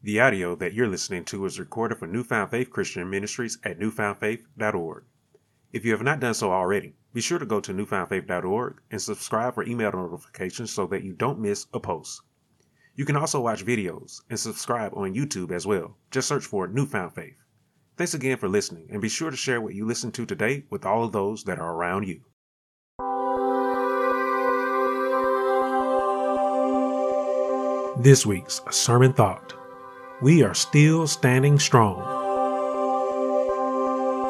The audio that you're listening to is recorded for Newfound Faith Christian Ministries at newfoundfaith.org. If you have not done so already, be sure to go to newfoundfaith.org and subscribe for email notifications so that you don't miss a post. You can also watch videos and subscribe on YouTube as well. Just search for Newfound Faith. Thanks again for listening, and be sure to share what you listened to today with all of those that are around you. This week's Sermon Thought We are still standing strong.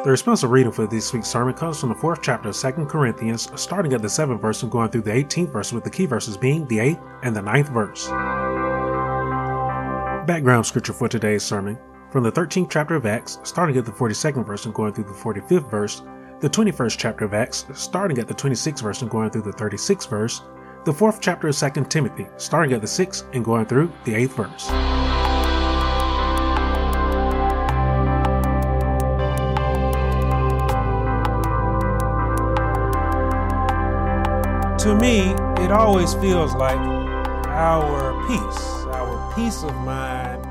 The responsive reading for this week's sermon comes from the fourth chapter of 2 Corinthians, starting at the seventh verse and going through the 18th verse, with the key verses being the eighth and the ninth verse. Background scripture for today's sermon from the 13th chapter of Acts, starting at the 42nd verse and going through the 45th verse, the 21st chapter of Acts, starting at the 26th verse and going through the 36th verse, the fourth chapter of 2 Timothy, starting at the 6th and going through the 8th verse. To me, it always feels like our peace, our peace of mind,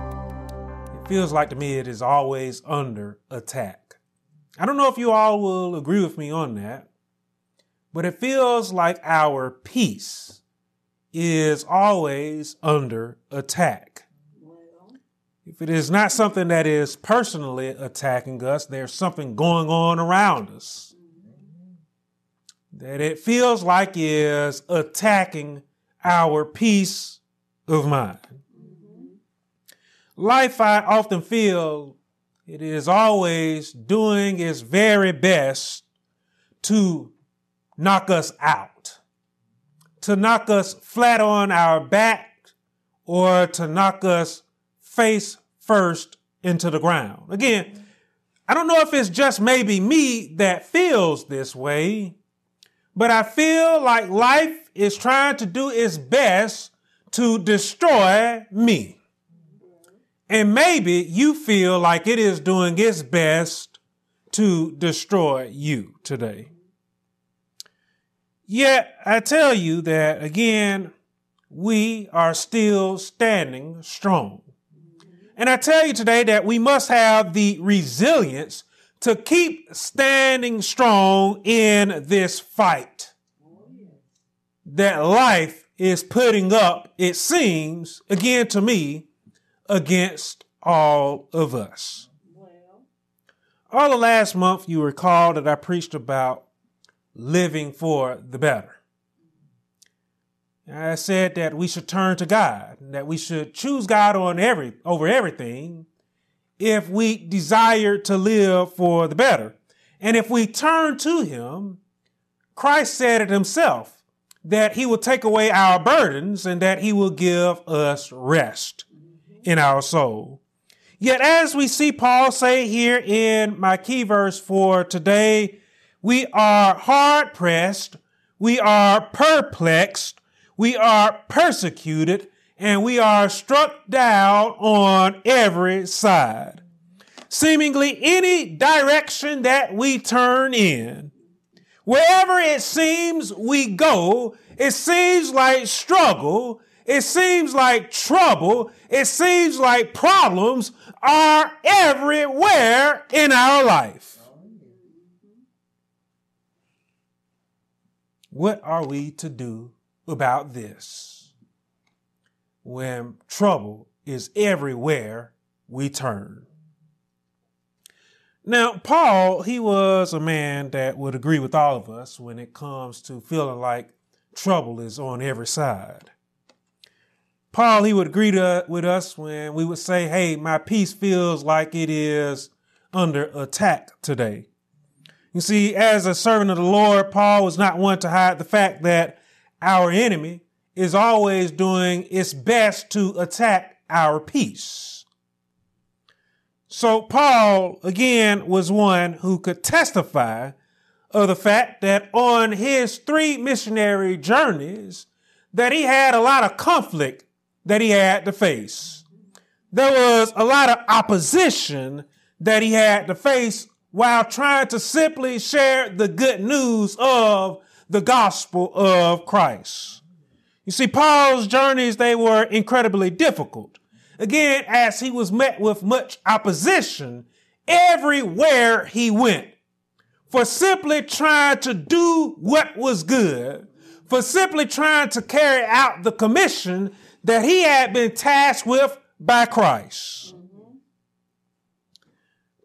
it feels like to me it is always under attack. I don't know if you all will agree with me on that, but it feels like our peace is always under attack. If it is not something that is personally attacking us, there's something going on around us that it feels like is attacking our peace of mind. Life, I often feel it is always doing its very best to knock us out, to knock us flat on our back, or to knock us face first into the ground. Again, I don't know if it's just maybe me that feels this way, but I feel like life is trying to do its best to destroy me. And maybe you feel like it is doing its best to destroy you today. Yet I tell you that again, we are still standing strong. And I tell you today that we must have the resilience to keep standing strong in this fight that life is putting up, it seems, again to me, against all of us. All the last month, you recall that I preached about living for the better. I said that we should turn to God, that we should choose God on every over everything if we desire to live for the better. And if we turn to him, Christ said it himself that he will take away our burdens and that he will give us rest in our soul. Yet as we see Paul say here in my key verse for today, we are hard pressed, we are perplexed, we are persecuted, and we are struck down on every side. Seemingly any direction that we turn in, wherever it seems we go, it seems like struggle, it seems like trouble, it seems like problems are everywhere in our life. What are we to do about this when trouble is everywhere we turn? Now, Paul, he was a man that would agree with all of us when it comes to feeling like trouble is on every side. Paul, he would agree to, with us when we would say, Hey, my peace feels like it is under attack today. You see, as a servant of the Lord, Paul was not one to hide the fact that our enemy is always doing its best to attack our peace. So Paul, again, was one who could testify of the fact that on his three missionary journeys, that he had a lot of conflict that he had to face. There was a lot of opposition that he had to face while trying to simply share the good news of the gospel of Christ. You see, Paul's journeys, they were incredibly difficult. again, as he was met with much opposition everywhere he went for simply trying to do what was good, for simply trying to carry out the commission that he had been tasked with by Christ.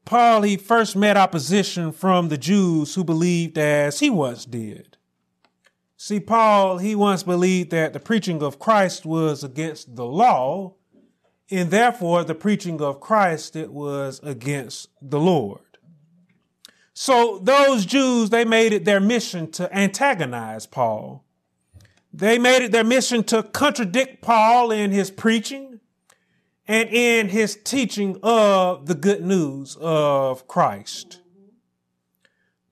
Paul, he first met opposition from the Jews who believed as he once did. See, Paul, he once believed that the preaching of Christ was against the law, and therefore the preaching of Christ, it was against the Lord. So those Jews, they made it their mission to antagonize Paul. They made it their mission to contradict Paul in his preaching and in his teaching of the good news of Christ.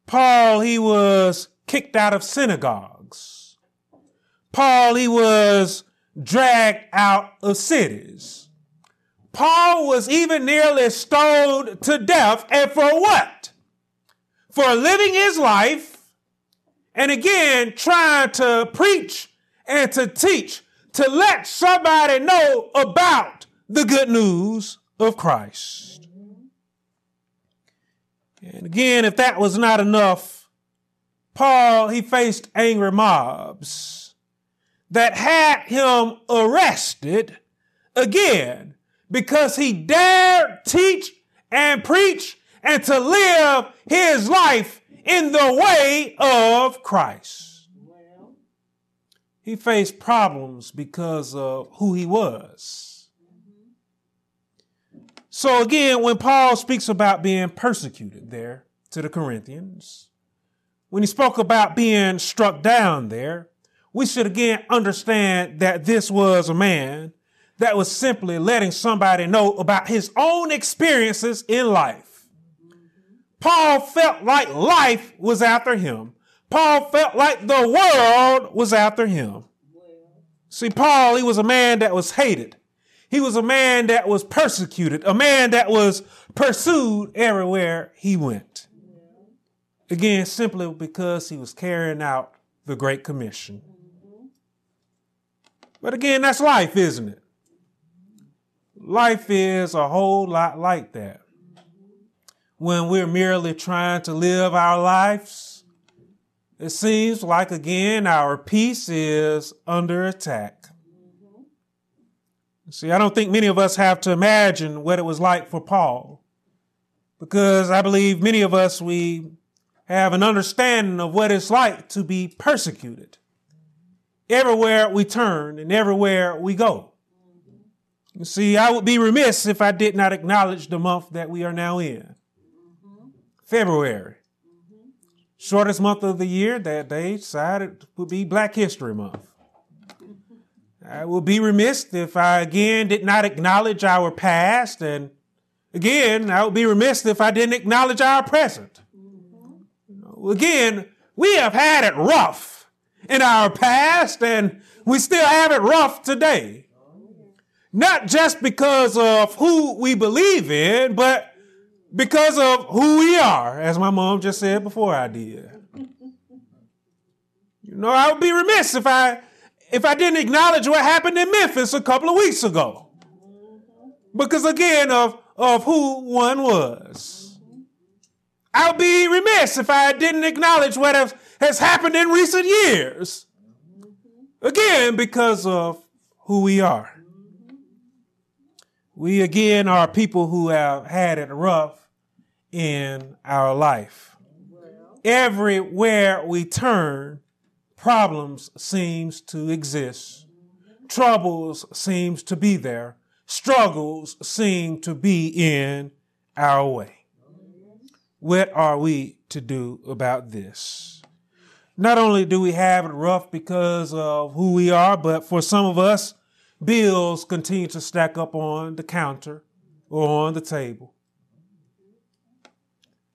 Paul, he was kicked out of synagogues. Paul, he was dragged out of cities. Paul was even nearly stoned to death. And for what? For living his life and again trying to preach and to teach, to let somebody know about the good news of Christ. And again, if that was not enough, Paul, he faced angry mobs that had him arrested again because he dared teach and preach and to live his life in the way of Christ. He faced problems because of who he was. So again, when Paul speaks about being persecuted there to the Corinthians, when he spoke about being struck down there, we should again understand that this was a man that was simply letting somebody know about his own experiences in life. Paul felt like life was after him. Paul felt like the world was after him. See, Paul, he was a man that was hated. He was a man that was persecuted, a man that was pursued everywhere he went. Again, simply because he was carrying out the Great Commission. But again, that's life, isn't it? Life is a whole lot like that. When we're merely trying to live our lives, it seems like again our peace is under attack. See, I don't think many of us have to imagine what it was like for Paul, because I believe many of us, we have an understanding of what it's like to be persecuted everywhere we turn and everywhere we go. You see, I would be remiss if I did not acknowledge the month that we are now in February. Shortest month of the year that they decided would be Black History Month. I would be remiss if I again did not acknowledge our past, and again, I would be remiss if I didn't acknowledge our present. Again, we have had it rough in our past, and we still have it rough today. Not just because of who we believe in, but because of who we are, as my mom just said before I did. You know, I would be remiss if I if I didn't acknowledge what happened in Memphis a couple of weeks ago. Because again of of who one was. I would be remiss if I didn't acknowledge what has, has happened in recent years. Again, because of who we are. We again are people who have had it rough in our life. Everywhere we turn, problems seems to exist. Troubles seems to be there. Struggles seem to be in our way. What are we to do about this? Not only do we have it rough because of who we are, but for some of us, bills continue to stack up on the counter or on the table.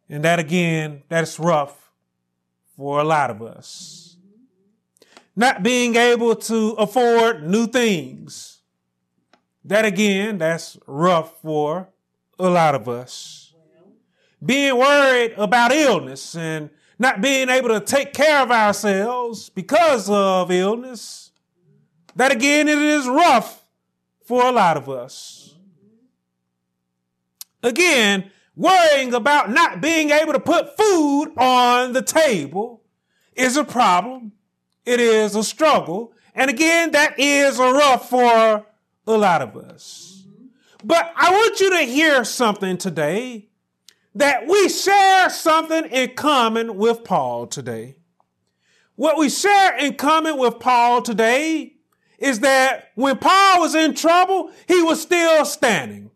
And that again, that's rough for a lot of us. Not being able to afford new things. That again, that's rough for a lot of us. Being worried about illness and not being able to take care of ourselves because of illness that again, it is rough for a lot of us. Again, worrying about not being able to put food on the table is a problem. It is a struggle. And again, that is rough for a lot of us. But I want you to hear something today that we share something in common with Paul today. What we share in common with Paul today is that when Paul was in trouble, he was still standing.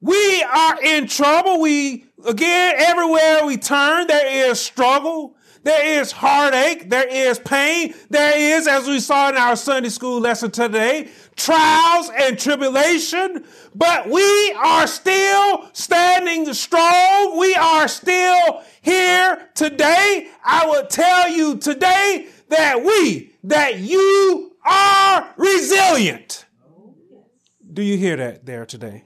We are in trouble. We, again, everywhere we turn, there is struggle. There is heartache. There is pain. There is, as we saw in our Sunday school lesson today, trials and tribulation. But we are still standing strong. We are still here today. I will tell you today that we, that you are resilient. Do you hear that there today?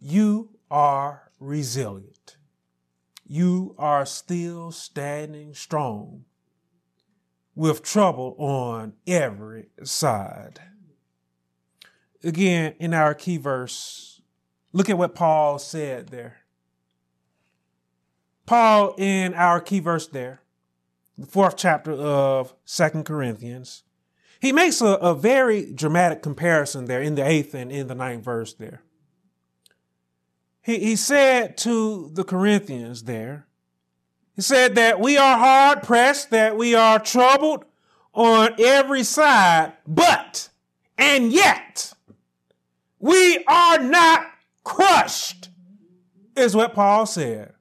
You are resilient. You are still standing strong with trouble on every side. Again, in our key verse, look at what Paul said there. Paul, in our key verse there, the fourth chapter of Second Corinthians, he makes a, a very dramatic comparison there in the eighth and in the ninth verse there. He, he said to the Corinthians there, he said that we are hard pressed, that we are troubled on every side, but, and yet, we are not crushed, is what Paul said.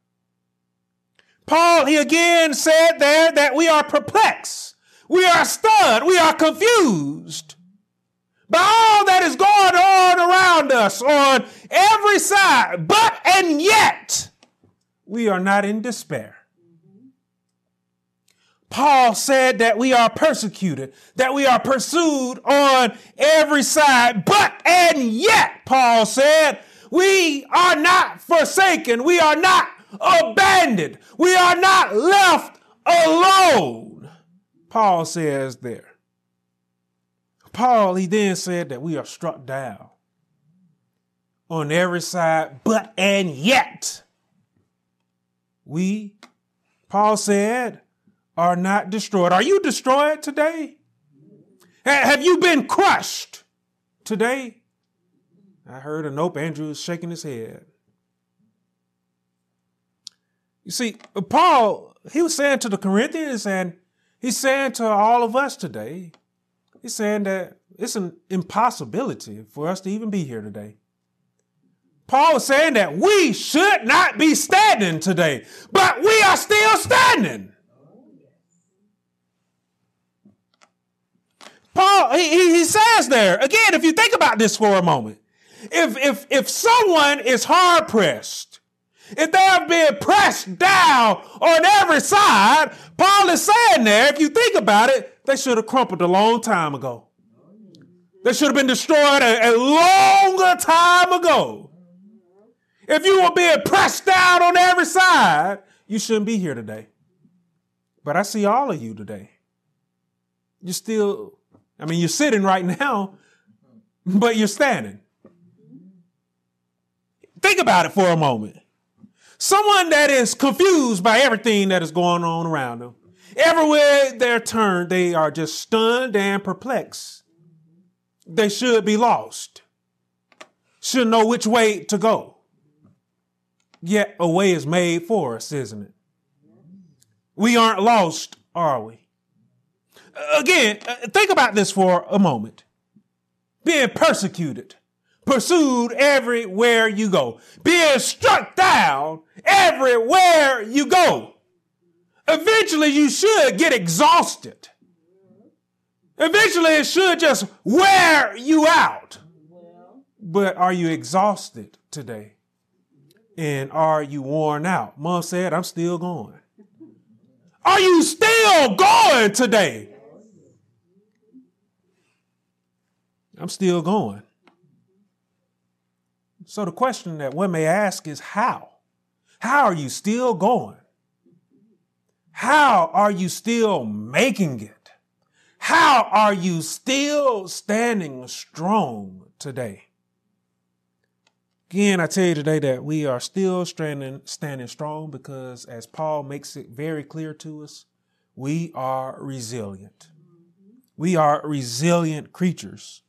Paul, he again said there that we are perplexed, we are stunned, we are confused by all that is going on around us on every side. But, and yet, we are not in despair. Paul said that we are persecuted, that we are pursued on every side. But, and yet, Paul said, we are not forsaken. We are not abandoned. We are not left alone. Paul says there. Paul, he then said that we are struck down on every side, but and yet we, Paul said, are not destroyed. Are you destroyed today? Have you been crushed today? I heard a nope. Andrew is shaking his head. You see, Paul, he was saying to the Corinthians, and he's saying to all of us today, he's saying that it's an impossibility for us to even be here today. Paul is saying that we should not be standing today, but we are still standing. Paul, he, he says there, again, if you think about this for a moment, if, if, if someone is hard pressed, if they have been pressed down on every side, Paul is saying there, if you think about it, they should have crumpled a long time ago. They should have been destroyed a, a longer time ago. If you were being pressed down on every side, you shouldn't be here today. But I see all of you today. You're still, I mean, you're sitting right now, but you're standing. Think about it for a moment. Someone that is confused by everything that is going on around them. Everywhere they're turned, they are just stunned and perplexed. They should be lost. Should know which way to go. Yet a way is made for us, isn't it? We aren't lost, are we? Again, uh, think about this for a moment. Being persecuted, pursued everywhere you go, being struck down everywhere you go. Eventually, you should get exhausted. Eventually, it should just wear you out. But are you exhausted today? And are you worn out? Mom said, I'm still going. Are you still going today? I'm still going. So the question that one may ask is how? How are you still going? How are you still making it? How are you still standing strong today? Again, I tell you today that we are still standing, standing strong because, as Paul makes it very clear to us, we are resilient. We are resilient creatures.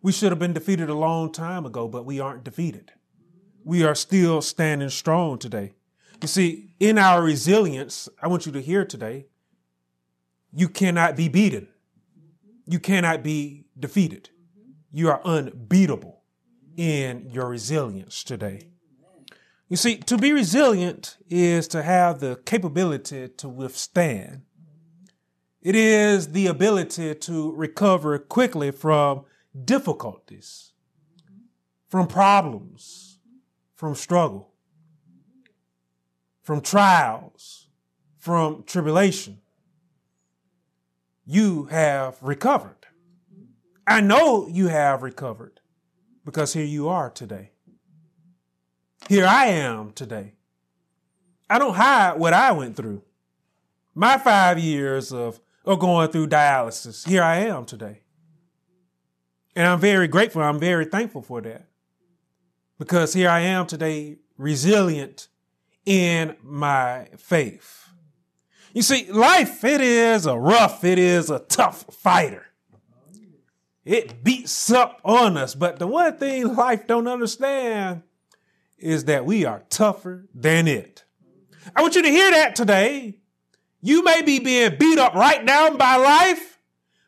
We should have been defeated a long time ago, but we aren't defeated. We are still standing strong today. You see, in our resilience, I want you to hear today, you cannot be beaten. You cannot be defeated. You are unbeatable in your resilience today. You see, to be resilient is to have the capability to withstand. It is the ability to recover quickly from difficulties, from problems, from struggle, from trials, from tribulation. You have recovered. I know you have recovered because here you are today. Here I am today. I don't hide what I went through. My five years of, of going through dialysis, here I am today. And I'm very grateful. I'm very thankful for that. Because here I am today, resilient in my faith. You see, life, it is a rough, it is a tough fighter. It beats up on us. But the one thing life don't understand is that we are tougher than it. I want you to hear that today. You may be being beat up right now by life,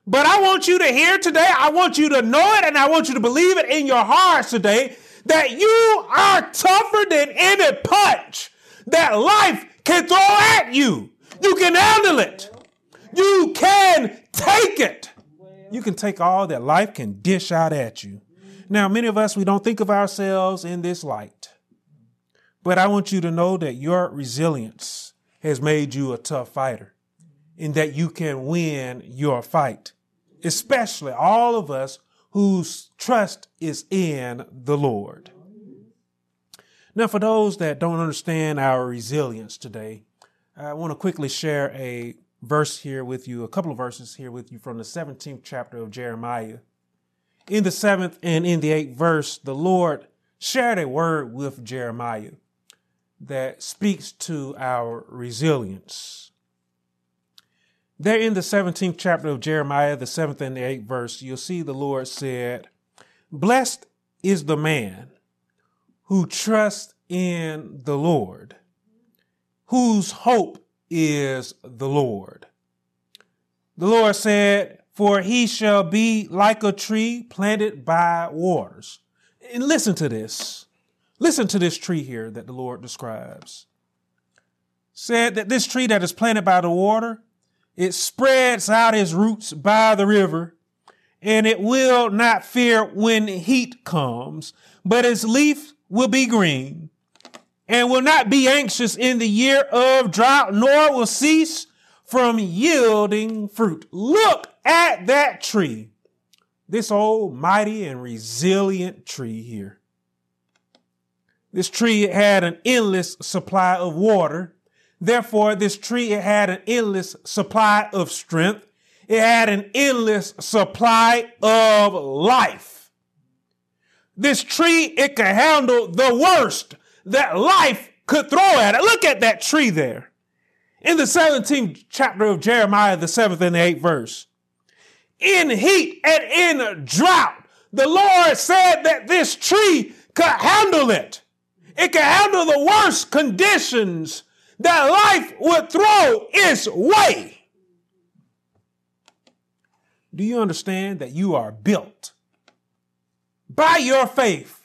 but I want you to hear today, I want you to know it, and I want you to believe it in your hearts today that you are tougher than any punch that life can throw at you. You can handle it. You can take it you can take all that life can dish out at you. Now, many of us, we don't think of ourselves in this light. But I want you to know that your resilience has made you a tough fighter and that you can win your fight, especially all of us whose trust is in the Lord. Now, for those that don't understand our resilience today, I want to quickly share a verse here with you, a couple of verses here with you from the 17th chapter of Jeremiah. In the seventh and in the eighth verse, the Lord shared a word with Jeremiah that speaks to our resilience. There in the 17th chapter of Jeremiah, the seventh and the eighth verse, you'll see the Lord said, Blessed is the man who trust in the Lord, whose hope is the Lord. The Lord said, For he shall be like a tree planted by waters. And listen to this. Listen to this tree here that the Lord describes. Said that this tree that is planted by the water, it spreads out its roots by the river, and it will not fear when heat comes, but its leaf will be green and will not be anxious in the year of drought, nor will cease from yielding fruit. Look at that tree. This old, mighty, and resilient tree here. This tree had an endless supply of water. Therefore, this tree it had an endless supply of strength. It had an endless supply of life. This tree, it could handle the worst that life could throw at it. Look at that tree there. In the 17th chapter of Jeremiah, the seventh and the eighth verse. In heat and in drought, the Lord said that this tree could handle it. It could handle the worst conditions that life would throw its way. Do you understand that you are built by your faith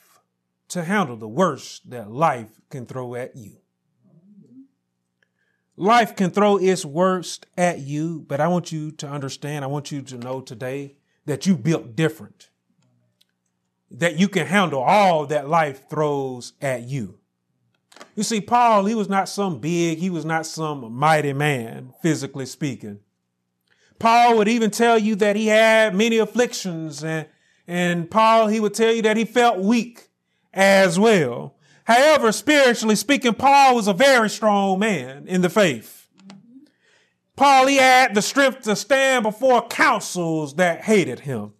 to handle the worst that life can throw at you. Life can throw its worst at you, but I want you to understand, I want you to know today that you built different. That you can handle all that life throws at you. You see, Paul, he was not some big, he was not some mighty man, physically speaking. Paul would even tell you that he had many afflictions and, and Paul, he would tell you that he felt weak as well. However, spiritually speaking, Paul was a very strong man in the faith. Paul, he had the strength to stand before councils that hated him.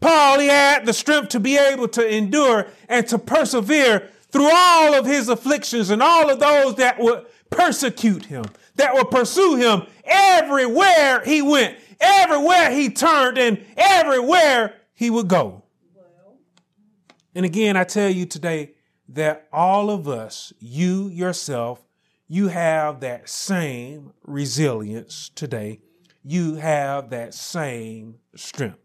Paul, he had the strength to be able to endure and to persevere through all of his afflictions and all of those that would persecute him, that would pursue him everywhere he went, everywhere he turned, and everywhere he would go. And again, I tell you today that all of us, you yourself, you have that same resilience today. You have that same strength.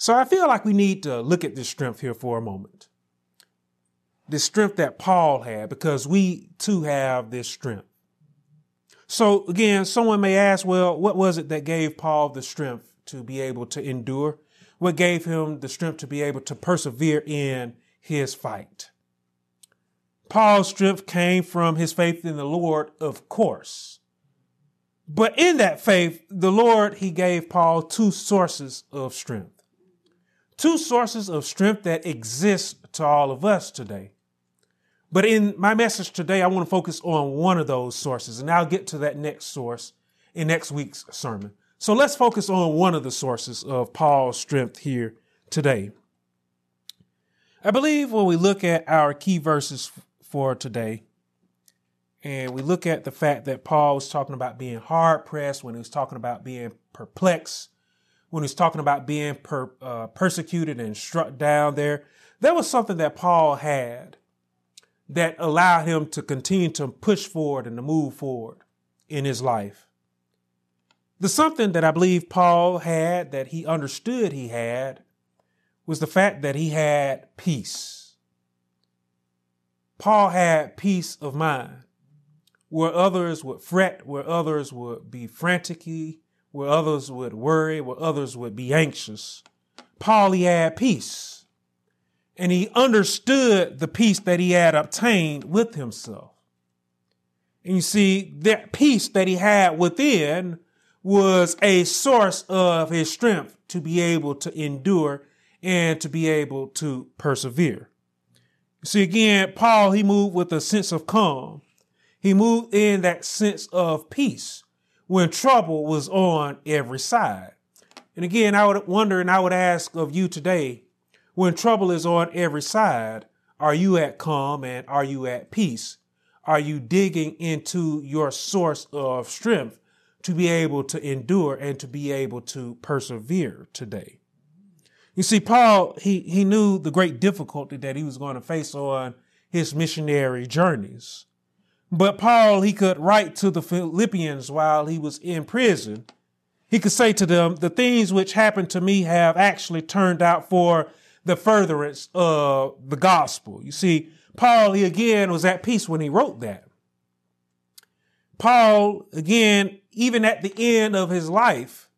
So I feel like we need to look at this strength here for a moment. This strength that Paul had, because we too have this strength. So again, someone may ask, well, what was it that gave Paul the strength to be able to endure? What gave him the strength to be able to persevere in his fight. Paul's strength came from his faith in the Lord, of course. But in that faith, the Lord, he gave Paul two sources of strength. Two sources of strength that exist to all of us today. But in my message today, I want to focus on one of those sources, and I'll get to that next source in next week's sermon. So let's focus on one of the sources of Paul's strength here today. I believe when we look at our key verses for today, and we look at the fact that Paul was talking about being hard pressed, when he was talking about being perplexed, when he was talking about being per, uh, persecuted and struck down there, there was something that Paul had that allowed him to continue to push forward and to move forward in his life. The something that I believe Paul had that he understood he had was the fact that he had peace. Paul had peace of mind. Where others would fret, where others would be frantic, where others would worry, where others would be anxious, Paul he had peace. And he understood the peace that he had obtained with himself. And you see, that peace that he had within was a source of his strength to be able to endure and to be able to persevere. See, again, Paul, he moved with a sense of calm. He moved in that sense of peace when trouble was on every side. And again, I would wonder and I would ask of you today, when trouble is on every side, are you at calm and are you at peace? Are you digging into your source of strength to be able to endure and to be able to persevere today. You see, Paul, he, he knew the great difficulty that he was going to face on his missionary journeys. But Paul, he could write to the Philippians while he was in prison. He could say to them, the things which happened to me have actually turned out for the furtherance of the gospel. You see, Paul, he again was at peace when he wrote that. Paul, again, even at the end of his life,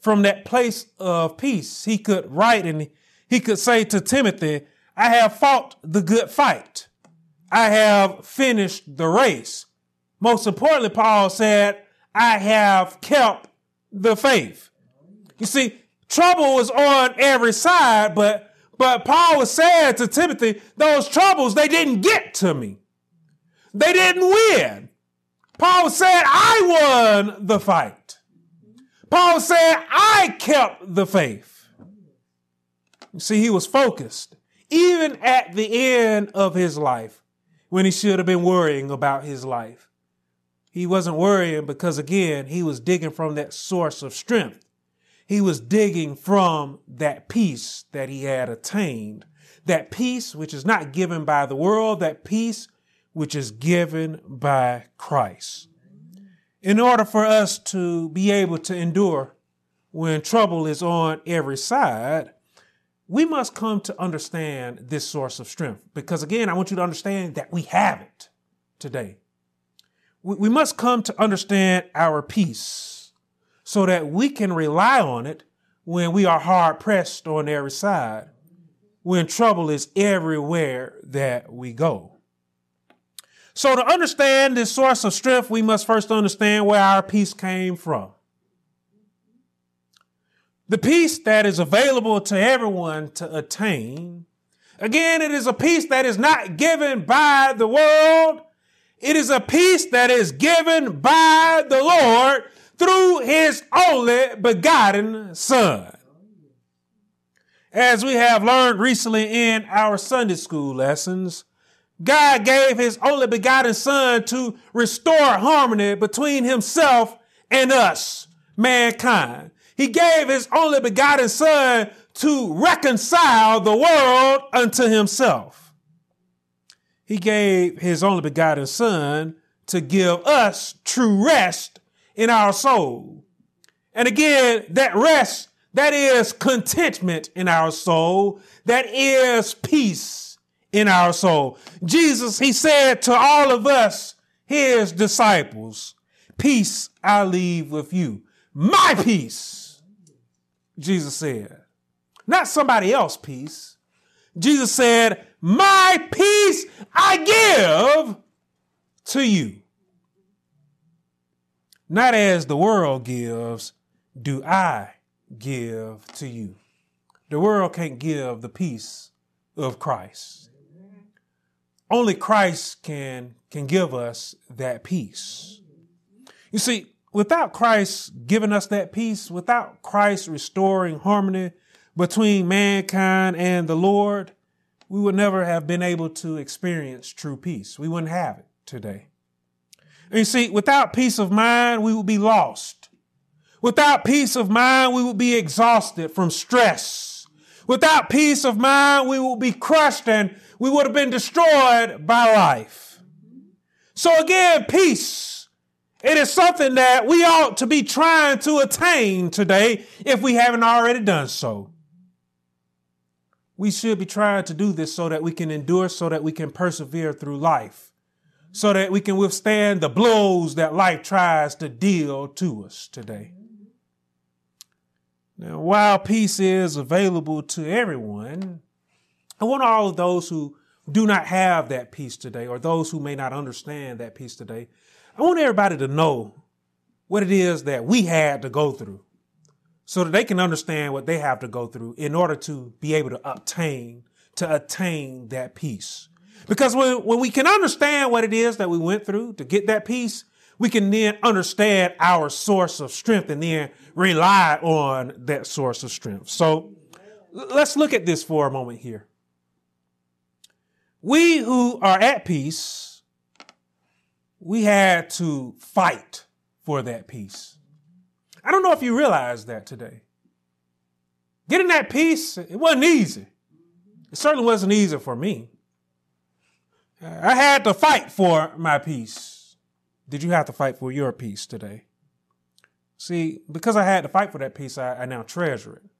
from that place of peace, he could write and he could say to Timothy, I have fought the good fight. I have finished the race. Most importantly, Paul said, I have kept the faith. You see, trouble was on every side, but, but Paul was saying to Timothy, those troubles, they didn't get to me. They didn't win. Paul said, I won the fight. Paul said, I kept the faith. You see, he was focused, even at the end of his life, when he should have been worrying about his life. He wasn't worrying because, again, he was digging from that source of strength. He was digging from that peace that he had attained. That peace which is not given by the world, that peace which is given by Christ. In order for us to be able to endure when trouble is on every side, we must come to understand this source of strength. Because again, I want you to understand that we have it today. We must come to understand our peace so that we can rely on it when we are hard pressed on every side, when trouble is everywhere that we go. So to understand this source of strength, we must first understand where our peace came from. The peace that is available to everyone to attain. Again, it is a peace that is not given by the world. It is a peace that is given by the Lord through his only begotten son. As we have learned recently in our Sunday school lessons, God gave his only begotten son to restore harmony between himself and us, mankind. He gave his only begotten son to reconcile the world unto himself. He gave his only begotten son to give us true rest in our soul. And again, that rest that is contentment in our soul. That is peace in our soul. Jesus, he said to all of us, his disciples, peace I leave with you. My peace, Jesus said. Not somebody else peace. Jesus said, my peace I give to you. Not as the world gives, do I give to you. The world can't give the peace of Christ. Only Christ can, can give us that peace. You see, without Christ giving us that peace, without Christ restoring harmony between mankind and the Lord, we would never have been able to experience true peace. We wouldn't have it today. And you see, without peace of mind, we would be lost. Without peace of mind, we would be exhausted from stress. Without peace of mind, we will be crushed and we would have been destroyed by life. So again, peace. It is something that we ought to be trying to attain today if we haven't already done so. We should be trying to do this so that we can endure, so that we can persevere through life, so that we can withstand the blows that life tries to deal to us today. Now, while peace is available to everyone, I want all of those who do not have that peace today, or those who may not understand that peace today, I want everybody to know what it is that we had to go through so that they can understand what they have to go through in order to be able to obtain, to attain that peace. Because when, when we can understand what it is that we went through to get that peace, we can then understand our source of strength and then rely on that source of strength. So let's look at this for a moment here. We who are at peace, we had to fight for that peace. I don't know if you realize that today. Getting that peace, it wasn't easy. It certainly wasn't easy for me. I had to fight for my peace. Did you have to fight for your peace today? See, because I had to fight for that peace, I, I now treasure it.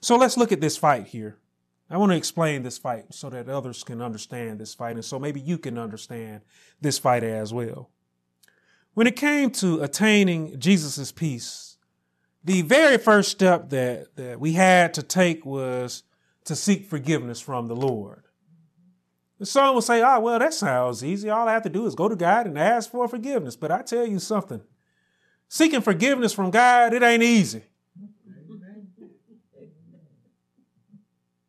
So let's look at this fight here. I want to explain this fight so that others can understand this fight, and so maybe you can understand this fight as well. When it came to attaining Jesus' peace, the very first step that, that we had to take was to seek forgiveness from the Lord. Some will say, oh, well, that sounds easy. All I have to do is go to God and ask for forgiveness. But I tell you something seeking forgiveness from God, it ain't easy.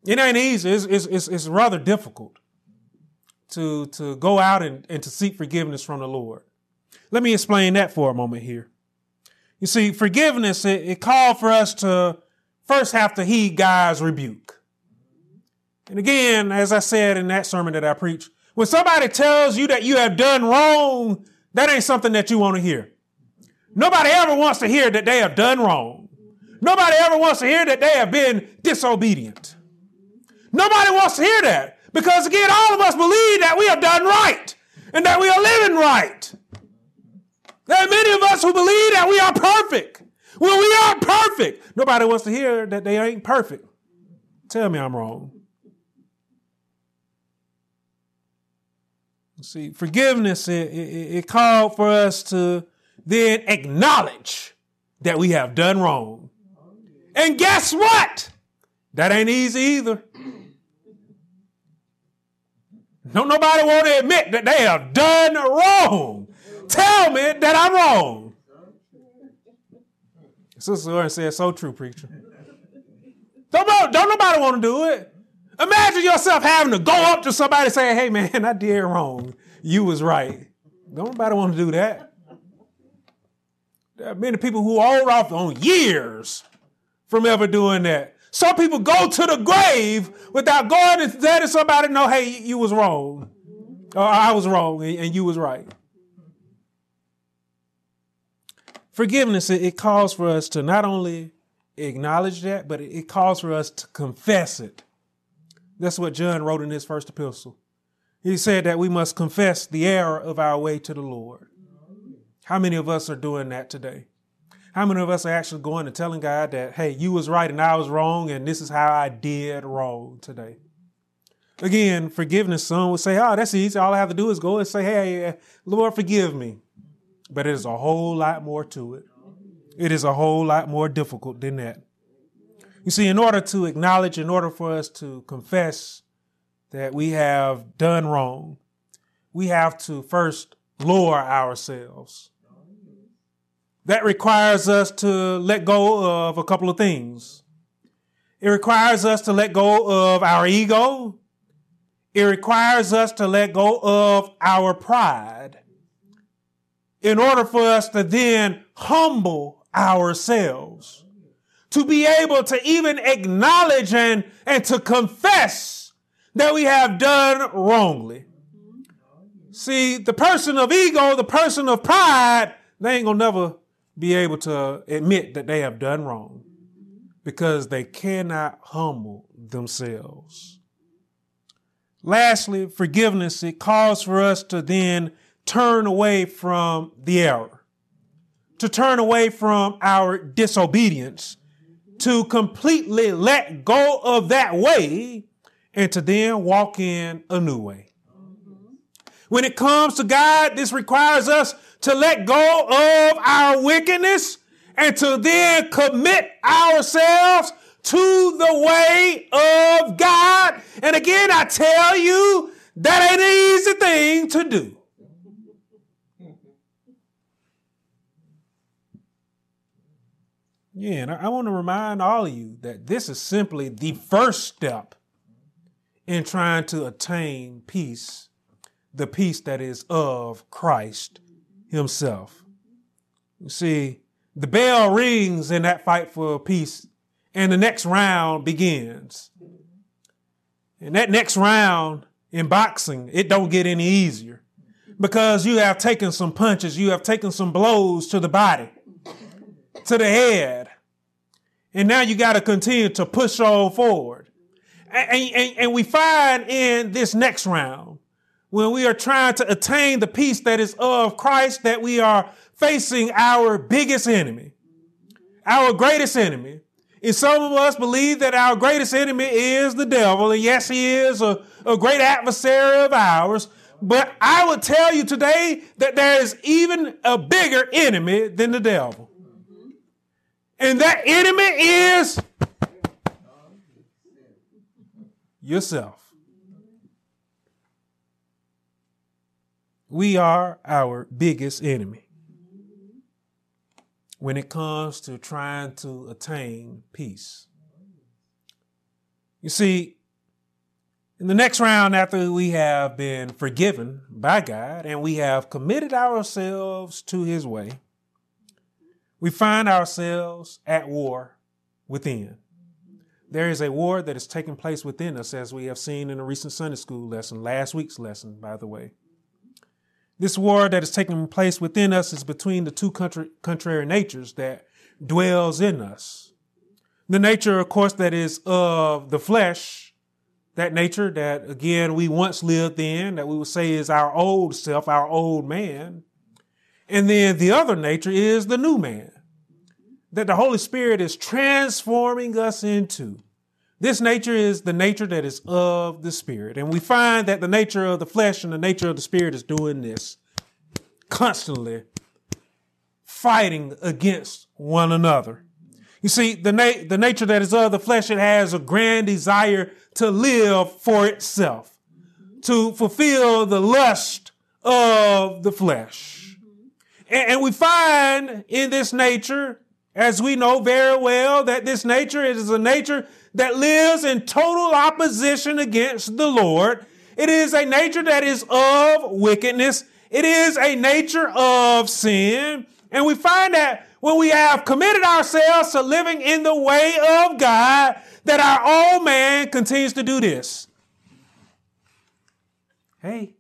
It ain't easy. It's, it's, it's, it's rather difficult to, to go out and, and to seek forgiveness from the Lord. Let me explain that for a moment here. You see, forgiveness, it, it called for us to first have to heed God's rebuke. And again, as I said in that sermon that I preached, when somebody tells you that you have done wrong, that ain't something that you want to hear. Nobody ever wants to hear that they have done wrong. Nobody ever wants to hear that they have been disobedient. Nobody wants to hear that because again, all of us believe that we have done right and that we are living right. There are many of us who believe that we are perfect. Well, we aren't perfect. Nobody wants to hear that they ain't perfect. Tell me I'm wrong. See, forgiveness, it, it, it called for us to then acknowledge that we have done wrong. And guess what? That ain't easy either. Don't nobody want to admit that they have done wrong. Tell me that I'm wrong. Sister Lauren said, so true, preacher. Don't, don't nobody want to do it. Imagine yourself having to go up to somebody saying, hey man, I did wrong. You was right. Don't nobody want to do that. There are many people who hold off on years from ever doing that. Some people go to the grave without going and letting somebody know, hey, you was wrong. Or I was wrong and you was right. Forgiveness, it calls for us to not only acknowledge that, but it calls for us to confess it. That's what John wrote in his first epistle. He said that we must confess the error of our way to the Lord. How many of us are doing that today? How many of us are actually going and telling God that, hey, you was right and I was wrong, and this is how I did wrong today? Again, forgiveness, some would say, oh, that's easy. All I have to do is go and say, hey, Lord, forgive me. But it is a whole lot more to it. It is a whole lot more difficult than that. You see, in order to acknowledge, in order for us to confess that we have done wrong, we have to first lower ourselves. That requires us to let go of a couple of things. It requires us to let go of our ego. It requires us to let go of our pride in order for us to then humble ourselves, to be able to even acknowledge and, and to confess that we have done wrongly. See, the person of ego, the person of pride, they ain't gonna never be able to admit that they have done wrong because they cannot humble themselves. Lastly, forgiveness, it calls for us to then turn away from the error, to turn away from our disobedience, to completely let go of that way, and to then walk in a new way. When it comes to God, this requires us to let go of our wickedness and to then commit ourselves to the way of God. And again, I tell you, that ain't an easy thing to do. Yeah, and I want to remind all of you that this is simply the first step in trying to attain peace, the peace that is of Christ Himself. You see, the bell rings in that fight for peace, and the next round begins. And that next round in boxing, it don't get any easier because you have taken some punches, you have taken some blows to the body to the head. And now you got to continue to push on forward. And, and, and, we find in this next round, when we are trying to attain the peace that is of Christ, that we are facing our biggest enemy, our greatest enemy. And some of us believe that our greatest enemy is the devil. And yes, he is a, a great adversary of ours. But I would tell you today that there is even a bigger enemy than the devil. And that enemy is yourself. We are our biggest enemy when it comes to trying to attain peace. You see, in the next round, after we have been forgiven by God and we have committed ourselves to His way, we find ourselves at war within. There is a war that is taking place within us, as we have seen in a recent Sunday school lesson, last week's lesson, by the way. This war that is taking place within us is between the two contrary natures that dwells in us. The nature, of course, that is of the flesh, that nature that, again, we once lived in, that we would say is our old self, our old man. And then the other nature is the new man that the Holy Spirit is transforming us into. This nature is the nature that is of the Spirit. And we find that the nature of the flesh and the nature of the Spirit is doing this constantly fighting against one another. You see, the, na- the nature that is of the flesh, it has a grand desire to live for itself, to fulfill the lust of the flesh. And we find in this nature, as we know very well, that this nature is a nature that lives in total opposition against the Lord. It is a nature that is of wickedness. It is a nature of sin. And we find that when we have committed ourselves to living in the way of God, that our old man continues to do this. Hey.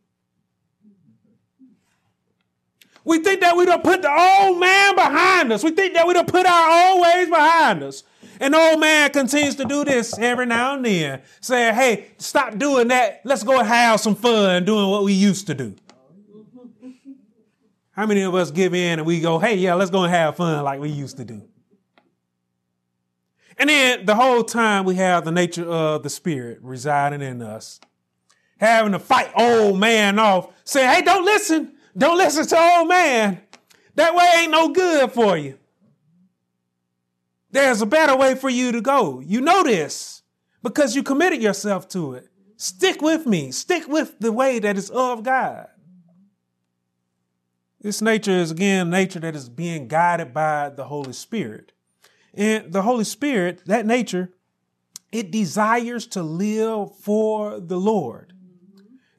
We think that we don't put the old man behind us. We think that we don't put our old ways behind us. And old man continues to do this every now and then, saying, hey, stop doing that. Let's go have some fun doing what we used to do. How many of us give in and we go, hey, yeah, let's go and have fun like we used to do? And then the whole time we have the nature of the spirit residing in us, having to fight old man off, saying, hey, don't listen. Don't listen to old man. That way ain't no good for you. There's a better way for you to go. You know this because you committed yourself to it. Stick with me. Stick with the way that is of God. This nature is again nature that is being guided by the Holy Spirit. And the Holy Spirit, that nature, it desires to live for the Lord.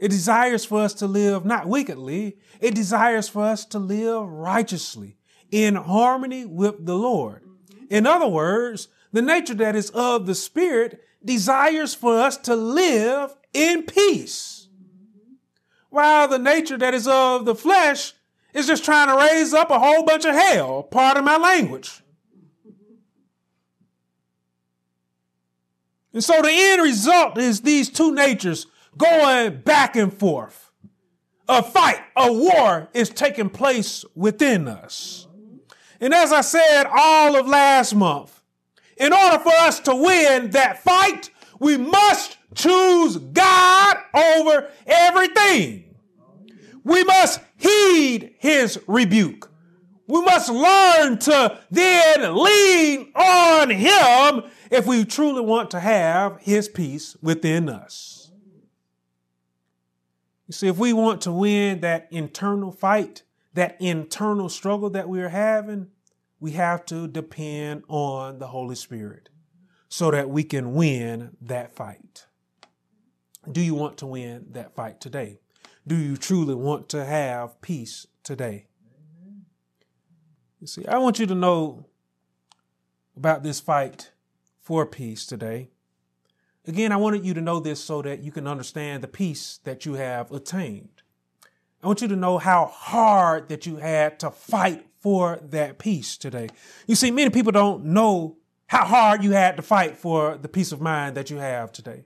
It desires for us to live not wickedly, it desires for us to live righteously in harmony with the Lord. In other words, the nature that is of the Spirit desires for us to live in peace. While the nature that is of the flesh is just trying to raise up a whole bunch of hell, pardon my language. And so the end result is these two natures going back and forth. A fight, a war is taking place within us. And as I said all of last month, in order for us to win that fight, we must choose God over everything. We must heed his rebuke. We must learn to then lean on him if we truly want to have his peace within us. You see, if we want to win that internal fight, that internal struggle that we're having, we have to depend on the Holy Spirit so that we can win that fight. Do you want to win that fight today? Do you truly want to have peace today? You see, I want you to know about this fight for peace today. Again, I wanted you to know this so that you can understand the peace that you have attained. I want you to know how hard that you had to fight for that peace today. You see, many people don't know how hard you had to fight for the peace of mind that you have today.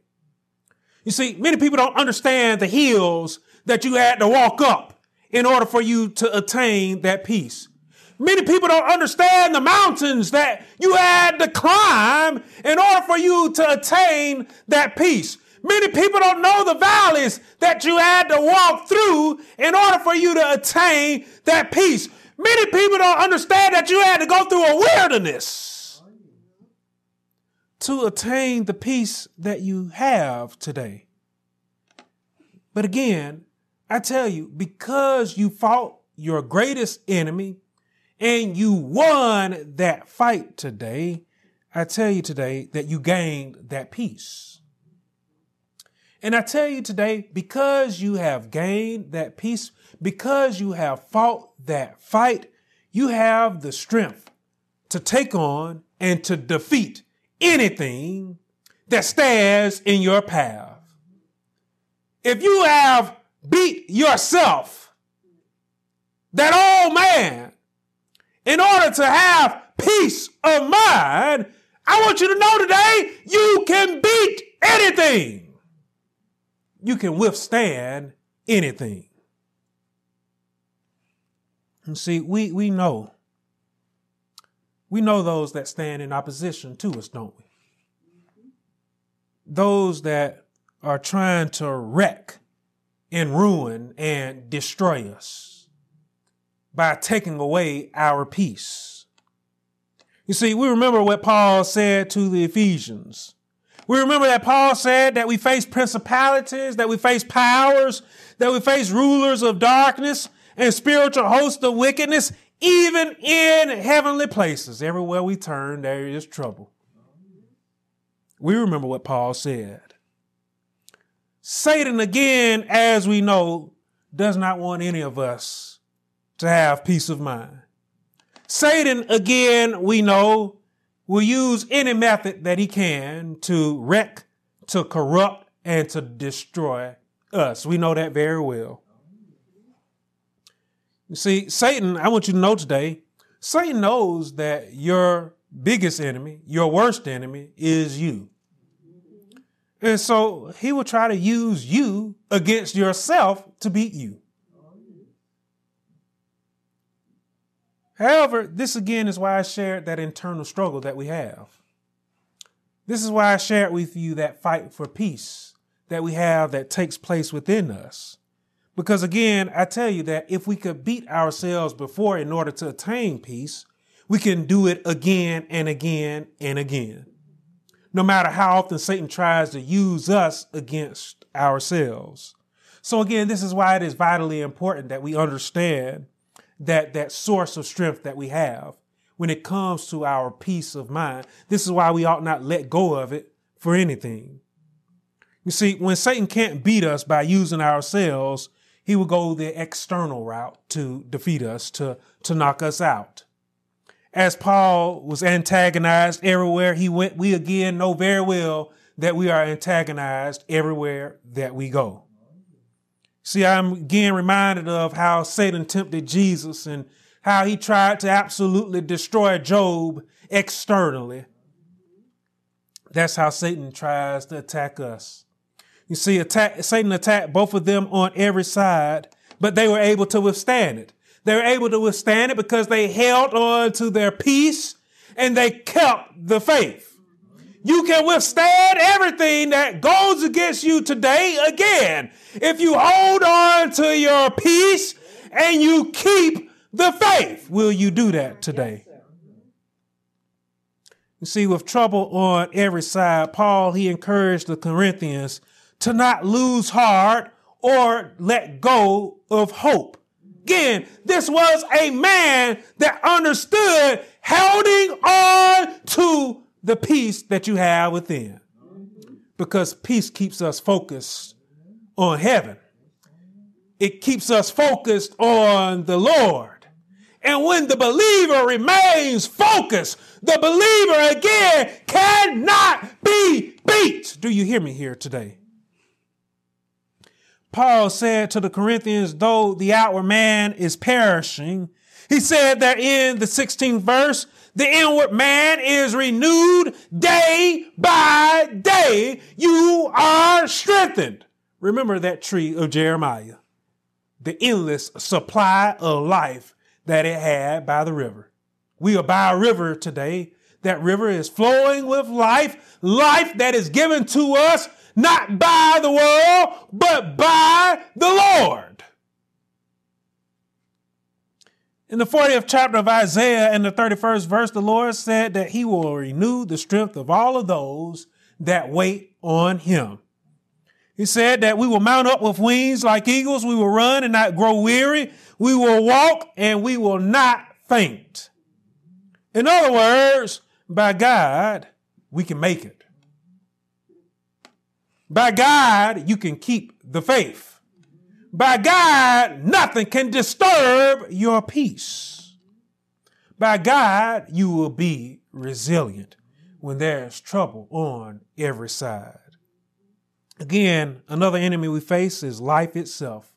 You see, many people don't understand the hills that you had to walk up in order for you to attain that peace. Many people don't understand the mountains that you had to climb in order for you to attain that peace. Many people don't know the valleys that you had to walk through in order for you to attain that peace. Many people don't understand that you had to go through a wilderness to attain the peace that you have today. But again, I tell you, because you fought your greatest enemy, and you won that fight today, I tell you today that you gained that peace. And I tell you today, because you have gained that peace, because you have fought that fight, you have the strength to take on and to defeat anything that stands in your path. If you have beat yourself, that old man in order to have peace of mind, I want you to know today you can beat anything. You can withstand anything. And see, we, we know. We know those that stand in opposition to us, don't we? Those that are trying to wreck and ruin and destroy us by taking away our peace. You see, we remember what Paul said to the Ephesians. We remember that Paul said that we face principalities, that we face powers, that we face rulers of darkness and spiritual hosts of wickedness, even in heavenly places. Everywhere we turn, there is trouble. We remember what Paul said. Satan, again, as we know, does not want any of us to have peace of mind. Satan, again, we know, will use any method that he can to wreck, to corrupt, and to destroy us. We know that very well. You see, Satan, I want you to know today, Satan knows that your biggest enemy, your worst enemy, is you. And so he will try to use you against yourself to beat you. However, this again is why I shared that internal struggle that we have. This is why I shared with you that fight for peace that we have that takes place within us. Because again, I tell you that if we could beat ourselves before in order to attain peace, we can do it again and again and again. No matter how often Satan tries to use us against ourselves. So again, this is why it is vitally important that we understand that that source of strength that we have when it comes to our peace of mind. This is why we ought not let go of it for anything. You see, when Satan can't beat us by using ourselves, he will go the external route to defeat us, to, to knock us out. As Paul was antagonized everywhere he went, we again know very well that we are antagonized everywhere that we go. See, I'm again reminded of how Satan tempted Jesus and how he tried to absolutely destroy Job externally. That's how Satan tries to attack us. You see, attack, Satan attacked both of them on every side, but they were able to withstand it. They were able to withstand it because they held on to their peace and they kept the faith. You can withstand everything that goes against you today again if you hold on to your peace and you keep the faith. Will you do that today? You see, with trouble on every side, Paul, he encouraged the Corinthians to not lose heart or let go of hope. Again, this was a man that understood holding on to the peace that you have within. Because peace keeps us focused on heaven. It keeps us focused on the Lord. And when the believer remains focused, the believer again cannot be beat. Do you hear me here today? Paul said to the Corinthians, though the outward man is perishing, he said that in the 16th verse, the inward man is renewed day by day. You are strengthened. Remember that tree of Jeremiah, the endless supply of life that it had by the river. We are by a river today. That river is flowing with life, life that is given to us not by the world, but by the Lord. In the 40th chapter of Isaiah and the 31st verse, the Lord said that he will renew the strength of all of those that wait on him. He said that we will mount up with wings like eagles. We will run and not grow weary. We will walk and we will not faint. In other words, by God, we can make it. By God, you can keep the faith. By God, nothing can disturb your peace. By God, you will be resilient when there's trouble on every side. Again, another enemy we face is life itself.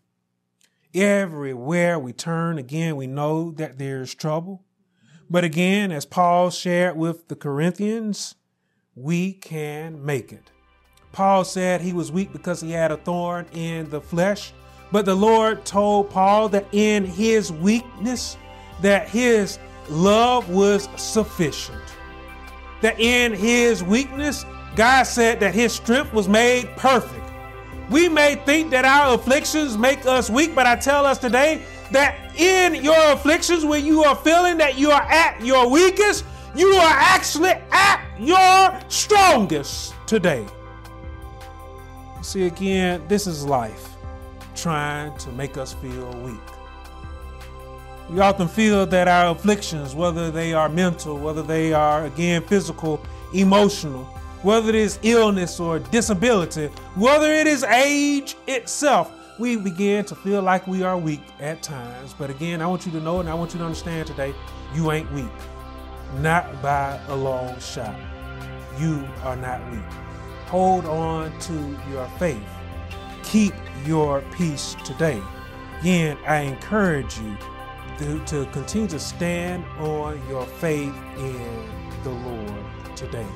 Everywhere we turn, again, we know that there's trouble. But again, as Paul shared with the Corinthians, we can make it. Paul said he was weak because he had a thorn in the flesh, but the Lord told Paul that in his weakness, that his love was sufficient. That in his weakness, God said that his strength was made perfect. We may think that our afflictions make us weak, but I tell us today that in your afflictions, when you are feeling that you are at your weakest, you are actually at your strongest today. See, again, this is life trying to make us feel weak. We often feel that our afflictions, whether they are mental, whether they are, again, physical, emotional, whether it is illness or disability, whether it is age itself, we begin to feel like we are weak at times. But again, I want you to know and I want you to understand today you ain't weak. Not by a long shot. You are not weak. Hold on to your faith. Keep your peace today. Again, I encourage you to, to continue to stand on your faith in the Lord today.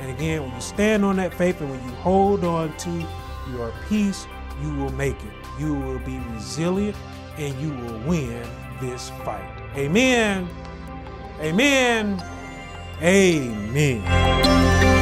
And again, when you stand on that faith and when you hold on to your peace, you will make it. You will be resilient and you will win this fight. Amen. Amen. Amen.